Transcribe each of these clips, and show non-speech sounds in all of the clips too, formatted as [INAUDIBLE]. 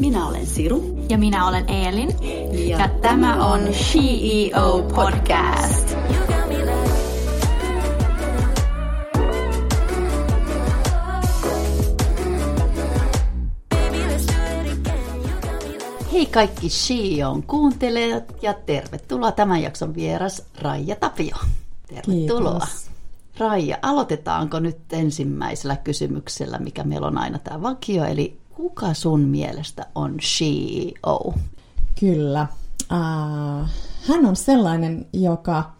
Minä olen Siru. Ja minä olen Eelin. Ja, ja tämä on CEO Podcast. Hei kaikki SheOn kuuntelijat ja tervetuloa tämän jakson vieras Raija Tapio. Tervetuloa. Kiitos. Raija, aloitetaanko nyt ensimmäisellä kysymyksellä, mikä meillä on aina tämä vakio, eli kuka sun mielestä on CEO? Kyllä. Uh, hän on sellainen, joka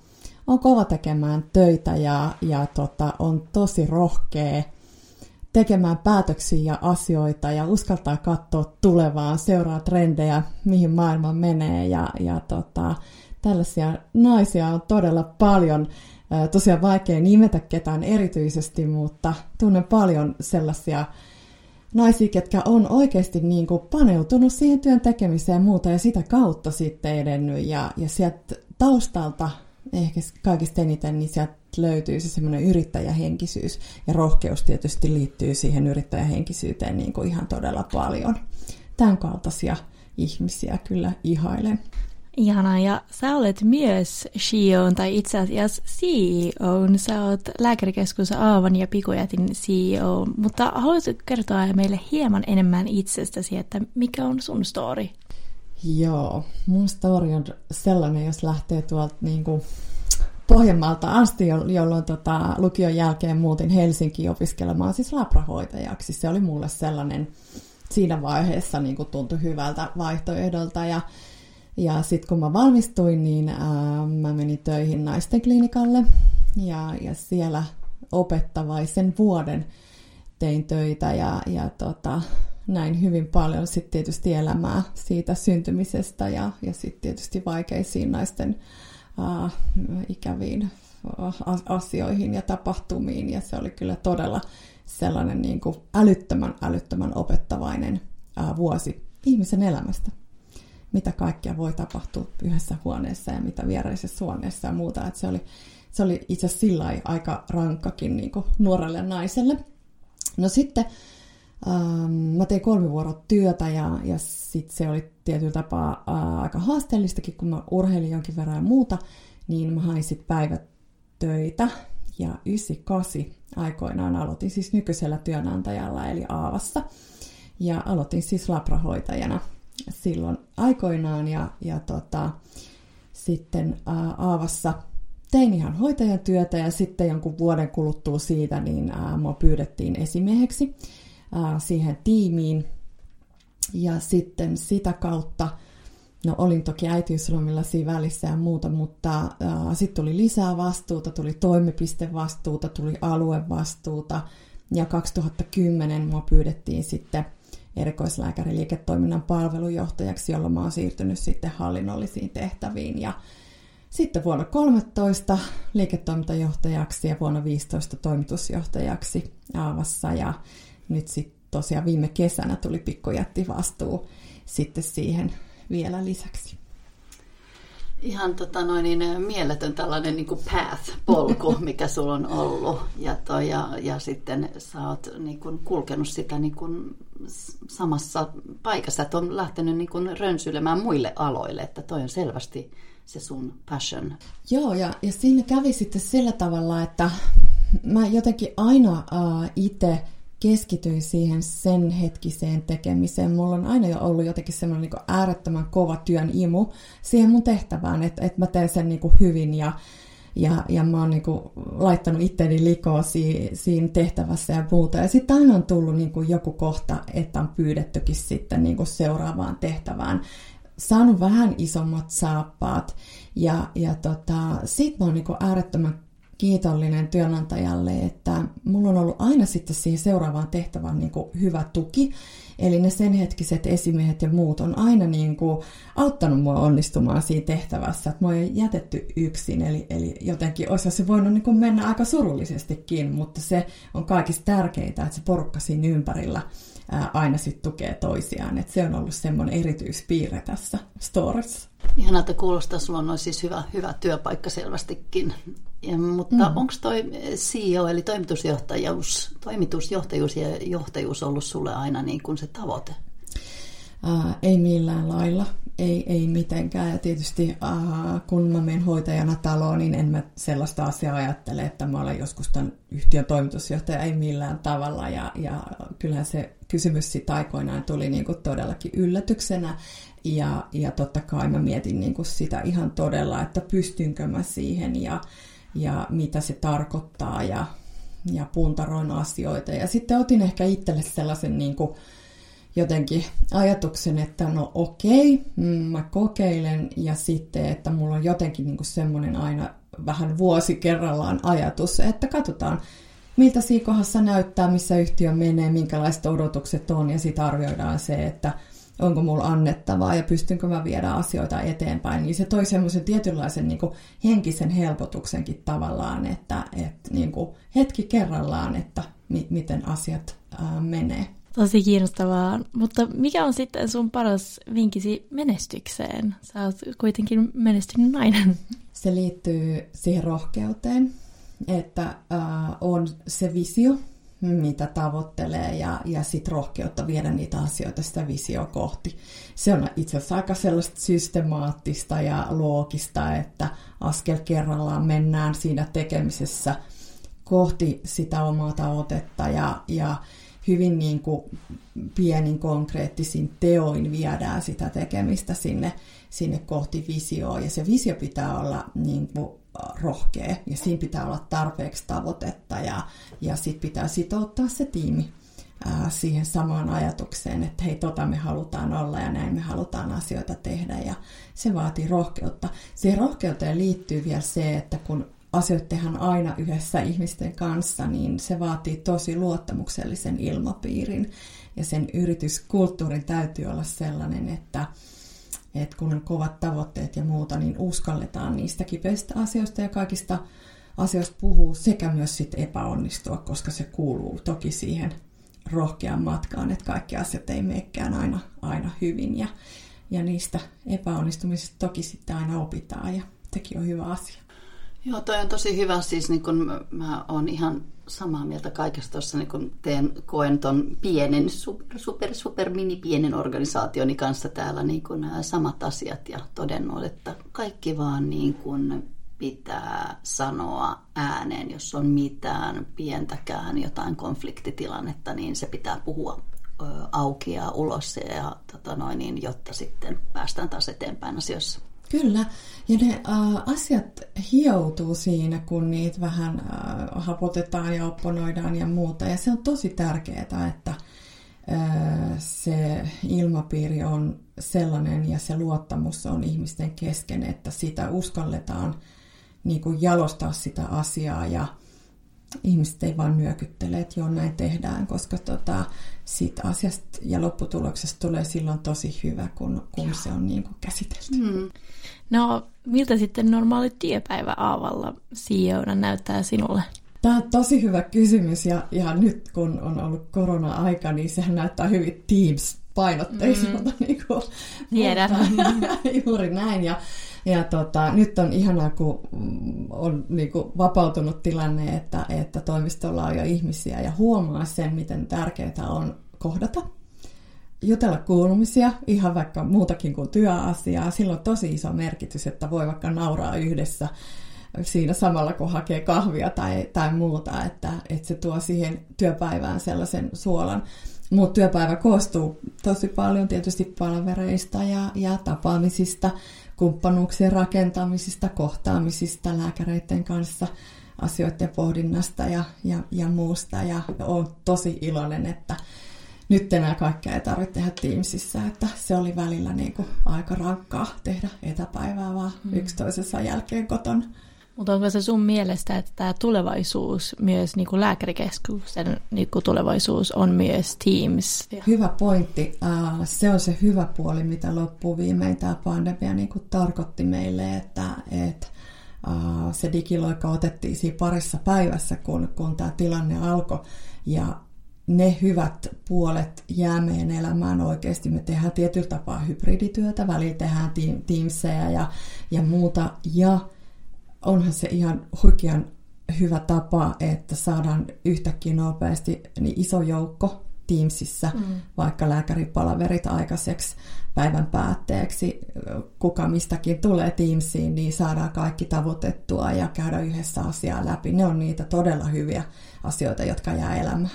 on kova tekemään töitä ja, ja tota, on tosi rohkea tekemään päätöksiä ja asioita ja uskaltaa katsoa tulevaa, seuraa trendejä, mihin maailma menee ja, ja tota, tällaisia naisia on todella paljon. Tosiaan vaikea nimetä ketään erityisesti, mutta tunnen paljon sellaisia naisia, ketkä on oikeasti niin kuin paneutunut siihen työn tekemiseen ja muuta ja sitä kautta sitten edennyt. Ja, ja sieltä taustalta ehkä kaikista eniten, niin sieltä löytyy se semmoinen yrittäjähenkisyys. Ja rohkeus tietysti liittyy siihen yrittäjähenkisyyteen niin kuin ihan todella paljon. Tämän kaltaisia ihmisiä kyllä ihailen. Ihanaa, ja sä olet myös CEO, tai itse asiassa CEO. Sä oot lääkärikeskus Aavan ja Pikujätin CEO, mutta haluaisitko kertoa meille hieman enemmän itsestäsi, että mikä on sun story? Joo, mun story on sellainen, jos lähtee tuolta niin kuin Pohjanmaalta asti, jolloin tota, lukion jälkeen muutin Helsinkiin opiskelemaan siis labrahoitajaksi. Se oli mulle sellainen siinä vaiheessa niin kuin tuntui hyvältä vaihtoehdolta ja ja sitten kun mä valmistuin, niin ää, mä menin töihin naisten klinikalle. Ja, ja siellä opettavaisen vuoden tein töitä ja, ja tota, näin hyvin paljon sitten tietysti elämää siitä syntymisestä ja, ja sitten tietysti vaikeisiin naisten ää, ikäviin asioihin ja tapahtumiin. Ja se oli kyllä todella sellainen niin kuin älyttömän, älyttömän opettavainen ää, vuosi ihmisen elämästä mitä kaikkea voi tapahtua yhdessä huoneessa ja mitä vieraisessa huoneessa ja muuta. Että se oli, se oli itse asiassa sillä aika rankkakin niin nuorelle naiselle. No sitten ähm, mä tein kolme työtä ja, ja sitten se oli tietyllä tapaa äh, aika haasteellistakin, kun mä urheilin jonkin verran ja muuta, niin mä hain sitten päivätöitä ja 98 aikoinaan aloitin siis nykyisellä työnantajalla eli Aavassa. Ja aloitin siis labrahoitajana silloin aikoinaan ja, ja tota, sitten ää, Aavassa tein ihan hoitajan työtä ja sitten jonkun vuoden kuluttua siitä niin ää, mua pyydettiin esimieheksi ää, siihen tiimiin. Ja sitten sitä kautta No olin toki äitiyslomilla siinä välissä ja muuta, mutta sitten tuli lisää vastuuta, tuli toimipistevastuuta, tuli aluevastuuta. Ja 2010 mua pyydettiin sitten erikoislääkäriliiketoiminnan palvelujohtajaksi, jolloin mä oon siirtynyt sitten hallinnollisiin tehtäviin. Ja sitten vuonna 13 liiketoimintajohtajaksi ja vuonna 15 toimitusjohtajaksi Aavassa. Ja nyt sitten tosiaan viime kesänä tuli pikkujätti vastuu sitten siihen vielä lisäksi ihan tota noin, niin, mieletön tällainen niin kuin path-polku, [LAUGHS] mikä sulla on ollut. Ja, toi, ja, ja sitten sä oot niin kuin, kulkenut sitä niin kuin, samassa paikassa, että on lähtenyt niin kuin, rönsyilemään muille aloille, että toi on selvästi se sun passion. Joo, ja, ja siinä kävi sitten sillä tavalla, että mä jotenkin aina uh, itse keskityin siihen sen hetkiseen tekemiseen. Mulla on aina jo ollut jotenkin semmoinen niin äärettömän kova työn imu siihen mun tehtävään, että, että mä teen sen niin kuin hyvin ja, ja, ja mä oon niin kuin laittanut itteni likoa si, siinä tehtävässä ja muuta. Ja sitten aina on tullut niin kuin joku kohta, että on pyydettykin sitten niin kuin seuraavaan tehtävään. Saanut vähän isommat saappaat ja, ja tota, sit mä oon niin kuin äärettömän kiitollinen työnantajalle, että mulla on ollut aina sitten siihen seuraavaan tehtävään niin kuin hyvä tuki. Eli ne sen hetkiset esimiehet ja muut on aina niin kuin auttanut mua onnistumaan siinä tehtävässä, että mua ei jätetty yksin, eli, eli jotenkin olisi se voinut niin kuin mennä aika surullisestikin, mutta se on kaikista tärkeintä, että se porukka siinä ympärillä aina sitten tukee toisiaan, että se on ollut semmoinen erityispiirre tässä storissa. Ihanaa, että kuulostaa, sulla on siis hyvä, hyvä työpaikka selvästikin. Ja, mutta mm. onko toi CEO eli toimitusjohtajuus, toimitusjohtajuus ja johtajuus ollut sulle aina niin kuin se tavoite? Ää, ei millään lailla, ei, ei mitenkään. Ja tietysti ää, kun mä menen hoitajana taloon, niin en mä sellaista asiaa ajattele, että mä olen joskus tämän yhtiön toimitusjohtaja, ei millään tavalla. Ja, ja kyllähän se kysymys siitä aikoinaan tuli niin kuin todellakin yllätyksenä. Ja, ja totta kai mä mietin niin kuin sitä ihan todella, että pystynkö mä siihen ja, ja mitä se tarkoittaa ja, ja puntaroin asioita. Ja sitten otin ehkä itselle sellaisen niin kuin jotenkin ajatuksen, että no okei, mm, mä kokeilen ja sitten, että mulla on jotenkin niin kuin semmoinen aina vähän vuosi kerrallaan ajatus, että katsotaan, miltä siinä kohdassa näyttää, missä yhtiö menee, minkälaiset odotukset on ja sitten arvioidaan se, että onko mulla annettavaa ja pystynkö mä viedä asioita eteenpäin, niin se toi semmoisen tietynlaisen niin kuin henkisen helpotuksenkin tavallaan, että, että niin kuin hetki kerrallaan, että mi- miten asiat ää, menee. Tosi kiinnostavaa, mutta mikä on sitten sun paras vinkisi menestykseen? Sä oot kuitenkin menestynyt nainen. Se liittyy siihen rohkeuteen, että äh, on se visio, mitä tavoittelee ja, ja sitten rohkeutta viedä niitä asioita sitä visio kohti. Se on itse asiassa aika sellaista systemaattista ja loogista, että askel kerrallaan mennään siinä tekemisessä kohti sitä omaa tavoitetta ja, ja hyvin niin kuin pienin konkreettisin teoin viedään sitä tekemistä sinne, sinne kohti visioa. Ja se visio pitää olla niin kuin rohkea ja siinä pitää olla tarpeeksi tavoitetta ja, ja sitten pitää sitouttaa se tiimi ää, siihen samaan ajatukseen, että hei, tota me halutaan olla ja näin me halutaan asioita tehdä ja se vaatii rohkeutta. Siihen rohkeuteen liittyy vielä se, että kun asioita tehdään aina yhdessä ihmisten kanssa, niin se vaatii tosi luottamuksellisen ilmapiirin. Ja sen yrityskulttuurin täytyy olla sellainen, että, että kun on kovat tavoitteet ja muuta, niin uskalletaan niistä kipeistä asioista ja kaikista asioista puhuu sekä myös sit epäonnistua, koska se kuuluu toki siihen rohkeaan matkaan, että kaikki asiat ei menekään aina, aina hyvin ja, ja niistä epäonnistumisista toki sitten aina opitaan ja teki on hyvä asia. Joo, toi on tosi hyvä. Siis niin kun mä oon ihan samaa mieltä kaikesta tuossa, niin kun teen, koen ton pienen, super, super, super mini pienen organisaationi kanssa täällä niin kun nämä samat asiat ja todennut, että kaikki vaan niin kun pitää sanoa ääneen, jos on mitään pientäkään jotain konfliktitilannetta, niin se pitää puhua auki ja ulos, ja, tota noin, niin, jotta sitten päästään taas eteenpäin asioissa. Kyllä, ja ne äh, asiat hioutuu siinä, kun niitä vähän äh, hapotetaan ja opponoidaan ja muuta. Ja se on tosi tärkeää, että äh, se ilmapiiri on sellainen ja se luottamus on ihmisten kesken, että sitä uskalletaan niin kuin jalostaa sitä asiaa ja ihmiset ei vaan nyökyttele, että joo näin tehdään, koska tota, siitä asiasta ja lopputuloksesta tulee silloin tosi hyvä, kun, kun se on niin kuin käsitelty. Hmm. No, miltä sitten normaali työpäivä Aavalla CEOna näyttää sinulle? Tämä on tosi hyvä kysymys ja, ja nyt kun on ollut korona-aika, niin sehän näyttää hyvin Teams-painotteiselta. Mm. [LAUGHS] Niin kuin, Tiedän. [LAUGHS] juuri näin. Ja, ja tota, nyt on ihanaa, kun on niin kuin vapautunut tilanne, että, että toimistolla on jo ihmisiä ja huomaa sen, miten tärkeää on kohdata jutella kuulumisia, ihan vaikka muutakin kuin työasiaa. Sillä on tosi iso merkitys, että voi vaikka nauraa yhdessä siinä samalla, kun hakee kahvia tai, tai muuta, että, että se tuo siihen työpäivään sellaisen suolan. Mutta työpäivä koostuu tosi paljon tietysti palvereista ja, ja tapaamisista, kumppanuuksien rakentamisista, kohtaamisista lääkäreiden kanssa, asioiden pohdinnasta ja, ja, ja muusta. Ja olen tosi iloinen, että nyt enää kaikkea ei tarvitse tehdä Teamsissa, että se oli välillä niin kuin aika rankkaa tehdä etäpäivää vaan mm. yksi toisessa jälkeen kotona. Mutta onko se sun mielestä, että tämä tulevaisuus, myös niin kuin lääkärikeskuksen niin kuin tulevaisuus on myös Teams? Hyvä pointti. Uh, se on se hyvä puoli, mitä loppuu viimein tämä pandemia niin kuin tarkoitti meille, että, että uh, se digiloikka otettiin siinä parissa päivässä, kun, kun tämä tilanne alkoi. Ja ne hyvät puolet jää meidän elämään oikeasti. Me tehdään tietyllä tapaa hybridityötä, välillä tehdään Teamseja ja, ja muuta. Ja onhan se ihan huikean hyvä tapa, että saadaan yhtäkkiä nopeasti niin iso joukko Teamsissa mm. vaikka lääkäripalaverit aikaiseksi päivän päätteeksi, kuka mistäkin tulee Teamsiin, niin saadaan kaikki tavoitettua ja käydä yhdessä asiaa läpi. Ne on niitä todella hyviä asioita, jotka jää elämään.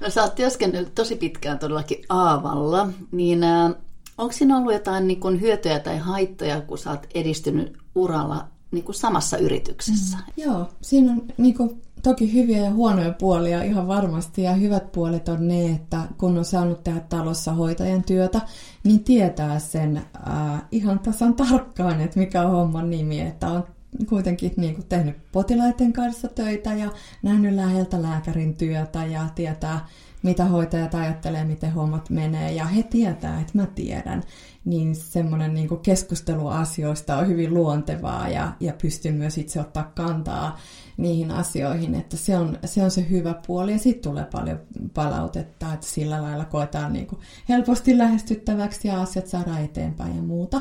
No sä oot työskennellyt tosi pitkään todellakin Aavalla, niin äh, onko siinä ollut jotain niin kuin hyötyjä tai haittoja, kun sä oot edistynyt uralla niin kuin samassa yrityksessä? Mm. Joo, siinä on niin kuin, toki hyviä ja huonoja puolia ihan varmasti. Ja hyvät puolet on ne, että kun on saanut tehdä talossa hoitajan työtä, niin tietää sen äh, ihan tasan tarkkaan, että mikä on homman nimi. Että on kuitenkin niin kuin, tehnyt potilaiden kanssa töitä ja nähnyt läheltä lääkärin työtä ja tietää, mitä hoitajat ajattelee, miten hommat menee, ja he tietää, että mä tiedän, niin semmoinen niin keskustelu asioista on hyvin luontevaa, ja, ja pystyy myös itse ottaa kantaa niihin asioihin, että se on se, on se hyvä puoli, ja sitten tulee paljon palautetta, että sillä lailla koetaan niin kuin helposti lähestyttäväksi, ja asiat saadaan eteenpäin ja muuta.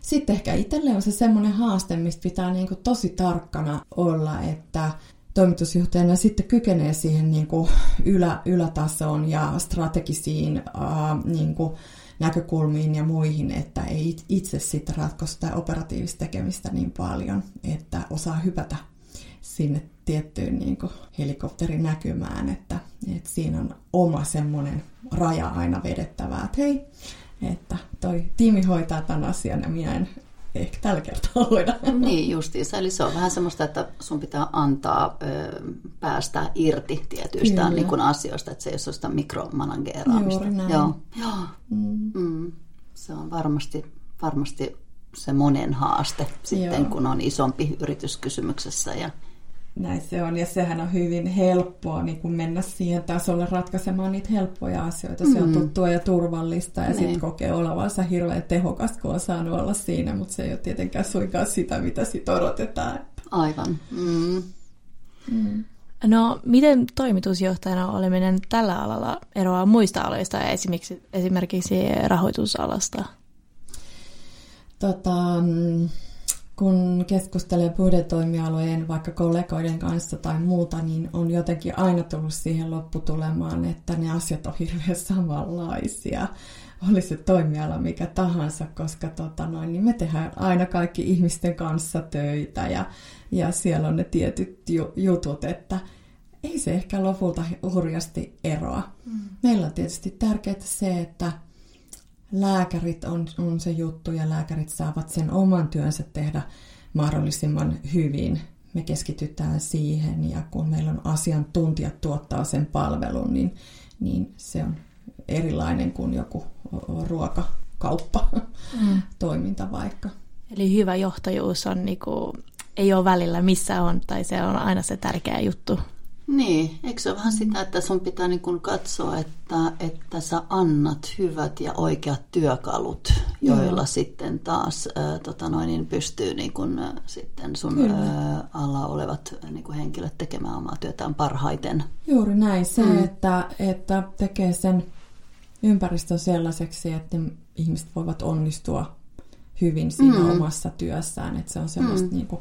Sitten ehkä itselle on se semmoinen haaste, mistä pitää niin kuin tosi tarkkana olla, että toimitusjohtajana sitten kykenee siihen niin kuin ylä, ylätasoon ja strategisiin ää, niin kuin näkökulmiin ja muihin, että ei itse sitten ratko sitä operatiivista tekemistä niin paljon, että osaa hypätä sinne tiettyyn niin kuin helikopterin näkymään, että, että siinä on oma semmoinen raja aina vedettävää, että hei, että toi tiimi hoitaa tämän asian ja minä en ehkä tällä kertaa hoida. Niin justiinsa, eli se on vähän semmoista, että sun pitää antaa ö, päästä irti tietyistä niin kuin asioista, että se ei ole sellaista mikromanageeraamista. Juuri näin. Joo. Joo. Mm. Mm. Se on varmasti, varmasti se monen haaste sitten, Joo. kun on isompi yritys kysymyksessä ja näin se on, ja sehän on hyvin helppoa niin kuin mennä siihen tasolle ratkaisemaan niitä helppoja asioita. Se on mm. tuttua ja turvallista, ja niin. sitten kokee olevansa hirveän tehokas, kun on saanut olla siinä, mutta se ei ole tietenkään suinkaan sitä, mitä sitten odotetaan. Aivan. Mm. Mm. No, miten toimitusjohtajana oleminen tällä alalla eroaa muista aloista ja esimerkiksi, esimerkiksi rahoitusalasta? Tota, mm, kun keskustelee budjetoimialojen vaikka kollegoiden kanssa tai muuta, niin on jotenkin aina tullut siihen lopputulemaan, että ne asiat on hirveän samanlaisia. Oli se toimiala mikä tahansa, koska tota noin, niin me tehdään aina kaikki ihmisten kanssa töitä ja, ja siellä on ne tietyt jutut, että ei se ehkä lopulta hurjasti eroa. Mm. Meillä on tietysti tärkeää se, että lääkärit on, on se juttu ja lääkärit saavat sen oman työnsä tehdä mahdollisimman hyvin. Me keskitytään siihen ja kun meillä on asiantuntijat tuottaa sen palvelun, niin, niin se on erilainen kuin joku ruokakauppa mm. [LAUGHS] toiminta vaikka. Eli hyvä johtajuus on niinku, ei ole välillä missä on, tai se on aina se tärkeä juttu. Niin, eikö se ole vähän sitä, että sun pitää niin kuin katsoa, että, että sä annat hyvät ja oikeat työkalut, joilla mm. sitten taas äh, tota noin, niin pystyy niin kuin, äh, sitten sun äh, alla olevat niin kuin henkilöt tekemään omaa työtään parhaiten. Juuri näin, se, mm. että, että tekee sen ympäristön sellaiseksi, että ihmiset voivat onnistua hyvin siinä mm. omassa työssään, että se on sellaista mm. niin kuin,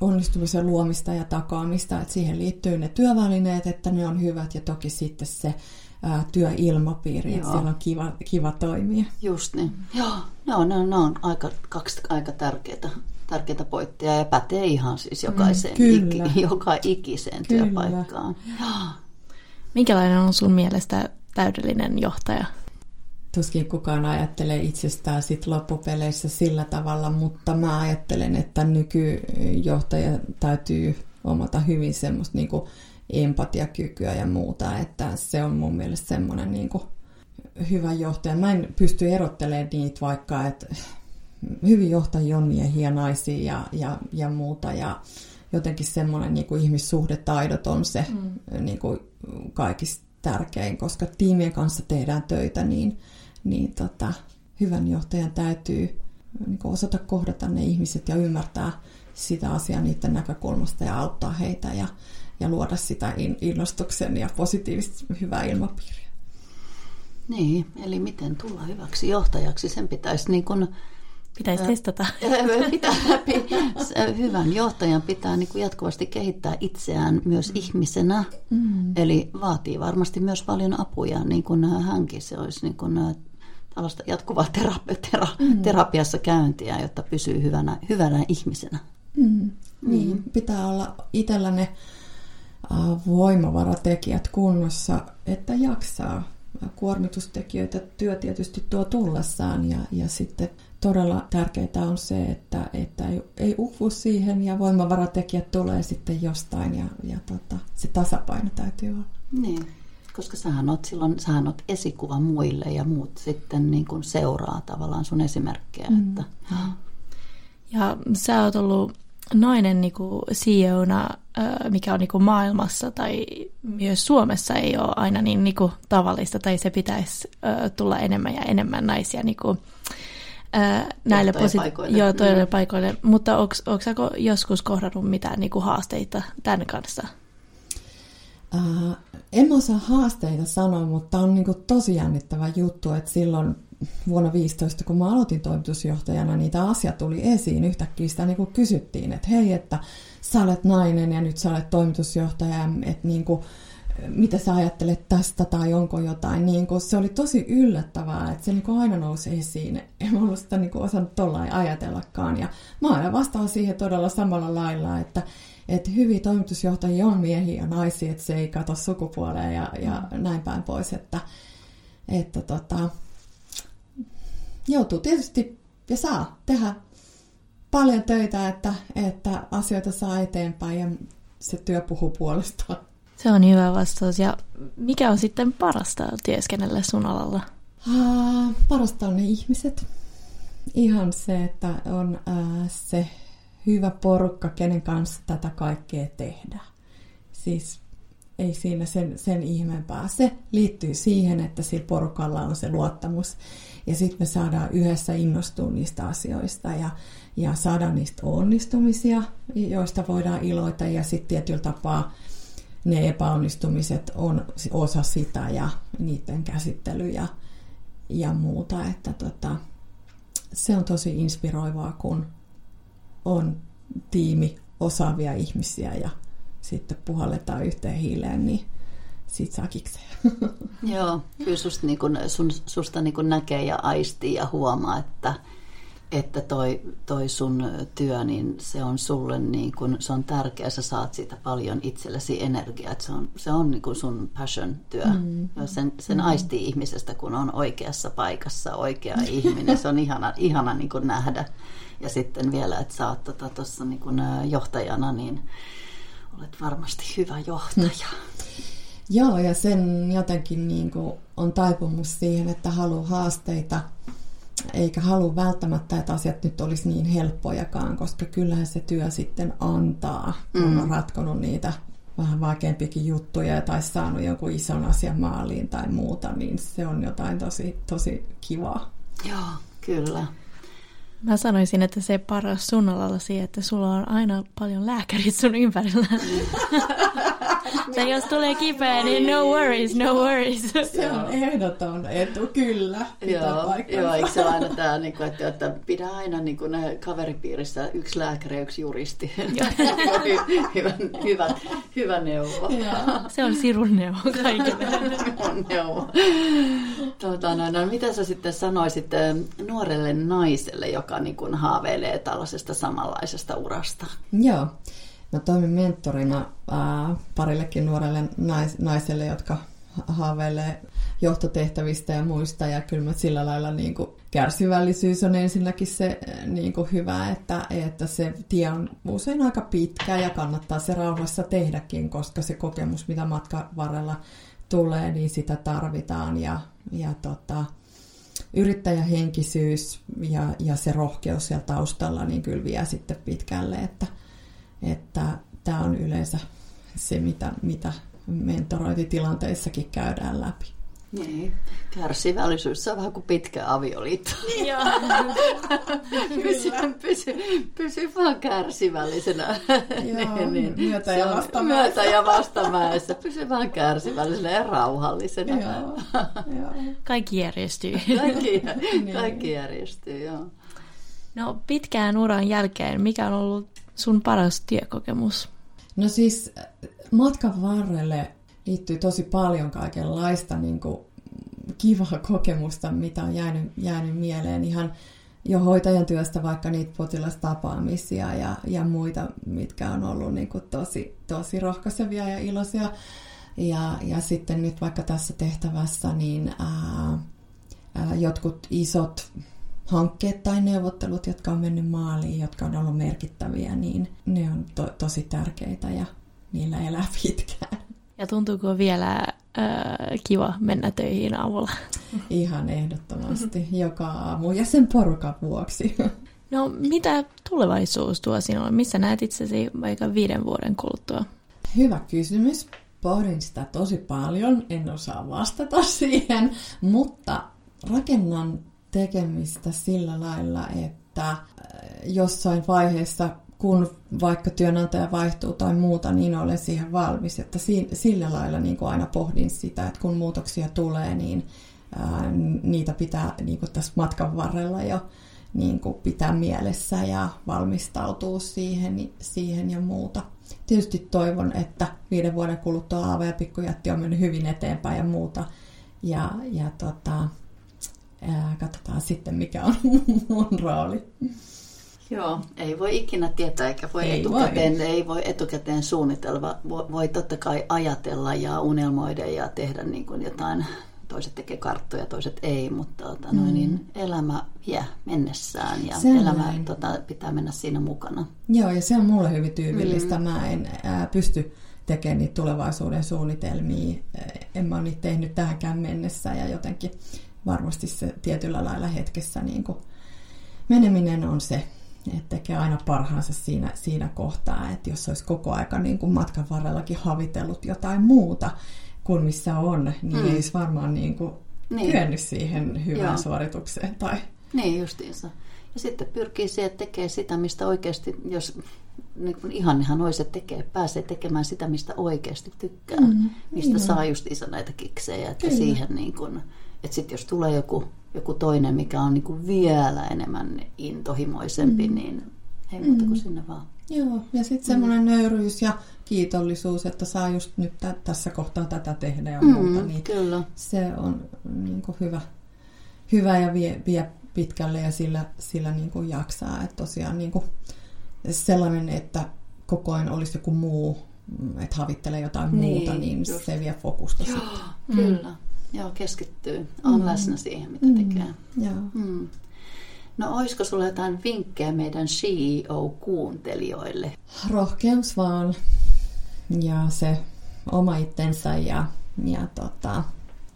onnistumisen luomista ja takaamista, että siihen liittyy ne työvälineet, että ne on hyvät ja toki sitten se ää, työilmapiiri, Joo. että siellä on kiva, kiva toimia. Just niin. Joo, no, no, no on aika, kaksi aika tärkeitä, tärkeitä pointteja ja pätee ihan siis jokaiseen, mm, iki, [LAUGHS] joka ikiseen kyllä. työpaikkaan. Joo. Minkälainen on sun mielestä täydellinen johtaja? Tuskin kukaan ajattelee itsestään sit loppupeleissä sillä tavalla, mutta mä ajattelen, että nykyjohtaja täytyy omata hyvin semmoista niin empatiakykyä ja muuta, että se on mun mielestä semmoinen niin hyvä johtaja. Mä en pysty erottelemaan niitä vaikka, että hyvin johtajia on miehiä, naisia ja, ja, ja muuta ja jotenkin semmoinen niin kuin ihmissuhdetaidot on se mm. niin kuin kaikista tärkein, koska tiimien kanssa tehdään töitä, niin niin tota, hyvän johtajan täytyy niin osata kohdata ne ihmiset ja ymmärtää sitä asiaa niiden näkökulmasta ja auttaa heitä ja, ja luoda sitä innostuksen ja positiivista hyvää ilmapiiriä. Niin, eli miten tulla hyväksi johtajaksi, sen pitäisi niin kuin Pitäisi testata. [LAUGHS] Pitää, hyvän johtajan pitää niin kuin jatkuvasti kehittää itseään myös ihmisenä. Mm. Eli vaatii varmasti myös paljon apuja, niin kuin hänkin se olisi niin kuin tällaista jatkuvaa terapi- tera- mm. terapiassa käyntiä, jotta pysyy hyvänä, hyvänä ihmisenä. Mm. Niin, pitää olla itsellä ne voimavaratekijät kunnossa, että jaksaa. Kuormitustekijöitä työ tietysti tuo tullessaan ja, ja sitten todella tärkeää on se, että, että ei, ei ufu siihen ja voimavaratekijät tulee sitten jostain ja, ja tota, se tasapaino täytyy olla. Niin, koska sähän oot silloin sähän oot esikuva muille ja muut sitten niin kuin seuraa tavallaan sun esimerkkejä. Mm. Että... Ja sä oot ollut nainen niin kuin CEOna, mikä on niin kuin maailmassa tai myös Suomessa ei ole aina niin, niin kuin tavallista, tai se pitäisi tulla enemmän ja enemmän naisia niin kuin, näille posi- joo, toille mm. paikoille. Mutta onko joskus kohdannut mitään niin kuin haasteita tämän kanssa? Uh, en osaa haasteita sanoa, mutta on niin kuin tosi jännittävä juttu, että silloin vuonna 15, kun mä aloitin toimitusjohtajana, niitä asia tuli esiin. Yhtäkkiä sitä niin kuin kysyttiin, että hei, että sä olet nainen ja nyt sä olet toimitusjohtaja, että niin kuin, mitä sä ajattelet tästä tai onko jotain. Niin kuin, se oli tosi yllättävää, että se niin kuin aina nousi esiin. En mä ollut sitä niin kuin osannut tollain ajatellakaan. Ja mä aina vastaan siihen todella samalla lailla, että, että hyviä toimitusjohtajia on miehiä ja naisia, että se ei kato sukupuoleen ja, ja näin päin pois. Että, että tota, joutuu tietysti ja saa tehdä paljon töitä, että, että asioita saa eteenpäin ja se työ puhuu puolestaan. Se on hyvä vastaus. Ja mikä on sitten parasta työskennellä sun alalla? Uh, parasta on ne ihmiset. Ihan se, että on uh, se hyvä porukka, kenen kanssa tätä kaikkea tehdään. Siis ei siinä sen, sen ihmeempää. Se liittyy siihen, että sillä porukalla on se luottamus ja sitten me saadaan yhdessä innostua niistä asioista ja, ja saadaan niistä onnistumisia, joista voidaan iloita ja sitten tietyllä tapaa ne epäonnistumiset on osa sitä ja niiden käsittely ja, ja muuta. Että tota, se on tosi inspiroivaa, kun on tiimi osaavia ihmisiä ja sitten puhalletaan yhteen hiileen, niin siitä saa kikseä. [LAUGHS] Joo, kyllä susta, niin kun, sun, susta niin kun näkee ja aistii ja huomaa, että, että toi, toi sun työ, niin se on sulle niin kun, se on tärkeä, sä saat siitä paljon itsellesi energiaa, että se on, se on niin kun sun passion työ. Mm. Ja sen, sen mm. aistii ihmisestä, kun on oikeassa paikassa oikea ihminen, se on ihana, ihana niin kun nähdä. Ja sitten vielä, että sä oot tuossa tota, niin johtajana, niin olet varmasti hyvä johtaja. Mm. Joo, ja sen jotenkin niin kuin on taipumus siihen, että haluaa haasteita, eikä halua välttämättä, että asiat nyt olisi niin helppojakaan, koska kyllähän se työ sitten antaa, kun mm. on ratkonut niitä vähän vaikeampiakin juttuja tai saanut jonkun ison asian maaliin tai muuta, niin se on jotain tosi, tosi kivaa. Joo, kyllä. Mä sanoisin, että se paras sun alalla että sulla on aina paljon lääkärit sun ympärillä. [LAUGHS] [LAUGHS] Tai jos tulee kipeä, niin no worries, no worries. [LAUGHS] Se on ehdoton etu, kyllä. Joo, joo, eikö se aina [LAUGHS] tämä, niin kuin, että, että pidä aina niin kuin, kaveripiirissä yksi lääkäri ja yksi juristi. hyvä, hyvä, hyvä neuvo. Se on sirun neuvo kaikille. on neuvo. Tuota, no, no, mitä sä sitten sanoisit nuorelle naiselle, joka niin kuin, haaveilee tällaisesta samanlaisesta urasta? Joo. Mä toimin mentorina ää, parillekin nuorelle nais, naiselle, jotka haaveilee johtotehtävistä ja muista. Ja kyllä mä sillä lailla niin kuin, kärsivällisyys on ensinnäkin se niin kuin hyvä, että, että se tie on usein aika pitkä ja kannattaa se rauhassa tehdäkin, koska se kokemus, mitä matkan varrella tulee, niin sitä tarvitaan. Ja, ja tota, yrittäjähenkisyys ja, ja se rohkeus siellä taustalla niin kyllä vie sitten pitkälle, että, että tämä on yleensä se, mitä, mitä mentorointitilanteissakin käydään läpi. Niin, kärsivällisyys se on vähän kuin pitkä avioliitto. [LAUGHS] pysy, pysy, pysy vaan kärsivällisenä. Joo, [LAUGHS] niin, myötä, ja vastamäessä. myötä ja vastamäessä. Pysy vaan kärsivällisenä ja rauhallisena. Joo, joo. Kaikki järjestyy. kaikki, niin. kaikki järjestyy, joo. No pitkään uran jälkeen, mikä on ollut sun paras työkokemus? No siis matkan varrelle liittyy tosi paljon kaikenlaista niin kuin kivaa kokemusta, mitä on jäänyt, jäänyt mieleen ihan jo hoitajan työstä vaikka niitä potilastapaamisia ja, ja muita, mitkä on ollut niin kuin tosi, tosi rohkaisevia ja iloisia. Ja, ja sitten nyt vaikka tässä tehtävässä, niin ää, ää, jotkut isot hankkeet tai neuvottelut, jotka on mennyt maaliin, jotka on ollut merkittäviä, niin ne on to, tosi tärkeitä ja niillä elää [LAUGHS] pitkään. Ja tuntuuko vielä äh, kiva mennä töihin aamulla? [LAUGHS] Ihan ehdottomasti, joka aamu ja sen porukan vuoksi. [LAUGHS] No mitä tulevaisuus tuo sinulle? Missä näet itsesi vaikka viiden vuoden kuluttua? Hyvä kysymys. Pohdin sitä tosi paljon, en osaa vastata siihen, mutta rakennan tekemistä sillä lailla, että jossain vaiheessa kun vaikka työnantaja vaihtuu tai muuta, niin olen siihen valmis. Että sillä lailla niin kuin aina pohdin sitä, että kun muutoksia tulee, niin ää, niitä pitää niin kuin tässä matkan varrella jo niin kuin pitää mielessä ja valmistautua siihen, siihen ja muuta. Tietysti toivon, että viiden vuoden kuluttua Aava ja Pikkujätti on mennyt hyvin eteenpäin ja muuta. Ja, ja tota, ää, katsotaan sitten, mikä on [LAUGHS] mun rooli. Joo, ei voi ikinä tietää eikä voi ei etukäteen, voi. ei voi etukäteen suunnitella. Voi, voi totta kai ajatella ja unelmoida ja tehdä niin kuin jotain, toiset tekee karttoja, toiset ei, mutta tota, mm. noin, niin elämä vie mennessään ja se elämä tota, pitää mennä siinä mukana. Joo, ja se on mulle hyvin tyypillistä. Mm. Mä en ää, pysty tekemään niitä tulevaisuuden suunnitelmia. En mä ole niitä tehnyt tähänkään mennessä ja jotenkin varmasti se tietyllä lailla hetkessä niin kuin meneminen on se, että tekee aina parhaansa siinä, siinä kohtaa, että jos olisi koko aika niin kuin matkan varrellakin havitellut jotain muuta kuin missä on, niin mm. ei olisi varmaan niin kuin niin. kyennyt siihen hyvään Joo. suoritukseen. Tai... Niin, justiinsa. Ja sitten pyrkii siihen, että tekee sitä, mistä oikeasti, jos niin kuin ihannehan olisi, että tekee, pääsee tekemään sitä, mistä oikeasti tykkää. Mm, mistä niin saa just isä näitä kiksejä. Että Kyllä. siihen niin kuin, että sitten jos tulee joku, joku toinen, mikä on niin kuin vielä enemmän intohimoisempi, mm. niin ei muuta kuin mm. sinne vaan. Joo, ja sitten semmoinen mm. nöyryys ja kiitollisuus, että saa just nyt t- tässä kohtaa tätä tehdä ja mm, muuta, niin kyllä. se on niin kuin hyvä, hyvä ja vie, vie pitkälle ja sillä, sillä niin kuin jaksaa. Että tosiaan niin kuin sellainen, että koko ajan olisi joku muu, että havittelee jotain niin, muuta, niin just. se vie fokusta Joo, sitten. Kyllä. Mm. Joo, keskittyy, on mm. läsnä siihen, mitä mm. tekee. Joo. Mm. No olisiko sulla jotain vinkkejä meidän CEO-kuuntelijoille? Rohkeus vaan ja se oma itsensä ja, ja tota,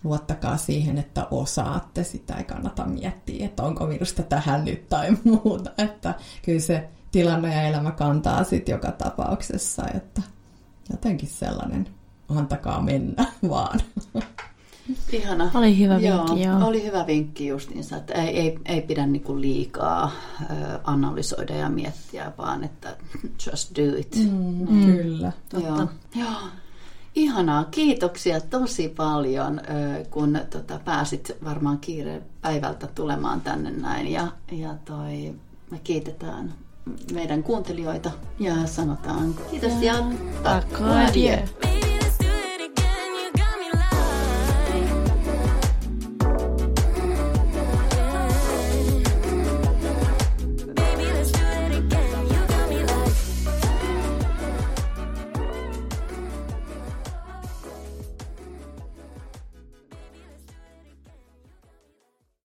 luottakaa siihen, että osaatte. Sitä ei kannata miettiä, että onko minusta tähän nyt tai [LAUGHS] muuta. Että kyllä se tilanne ja elämä kantaa sitten joka tapauksessa. Että jotenkin sellainen, antakaa mennä [LAUGHS] vaan. Ihana. Oli hyvä vinkki, joo. joo. Oli hyvä vinkki justiinsa, että ei, ei, ei pidä niinku liikaa analysoida ja miettiä, vaan että [LAUGHS] just do it. Mm, mm. Kyllä, totta. Joo. joo. Ihanaa, kiitoksia tosi paljon, kun tota, pääsit varmaan kiire päivältä tulemaan tänne näin. Ja, ja toi, me kiitetään meidän kuuntelijoita ja sanotaan kiitos ja, ja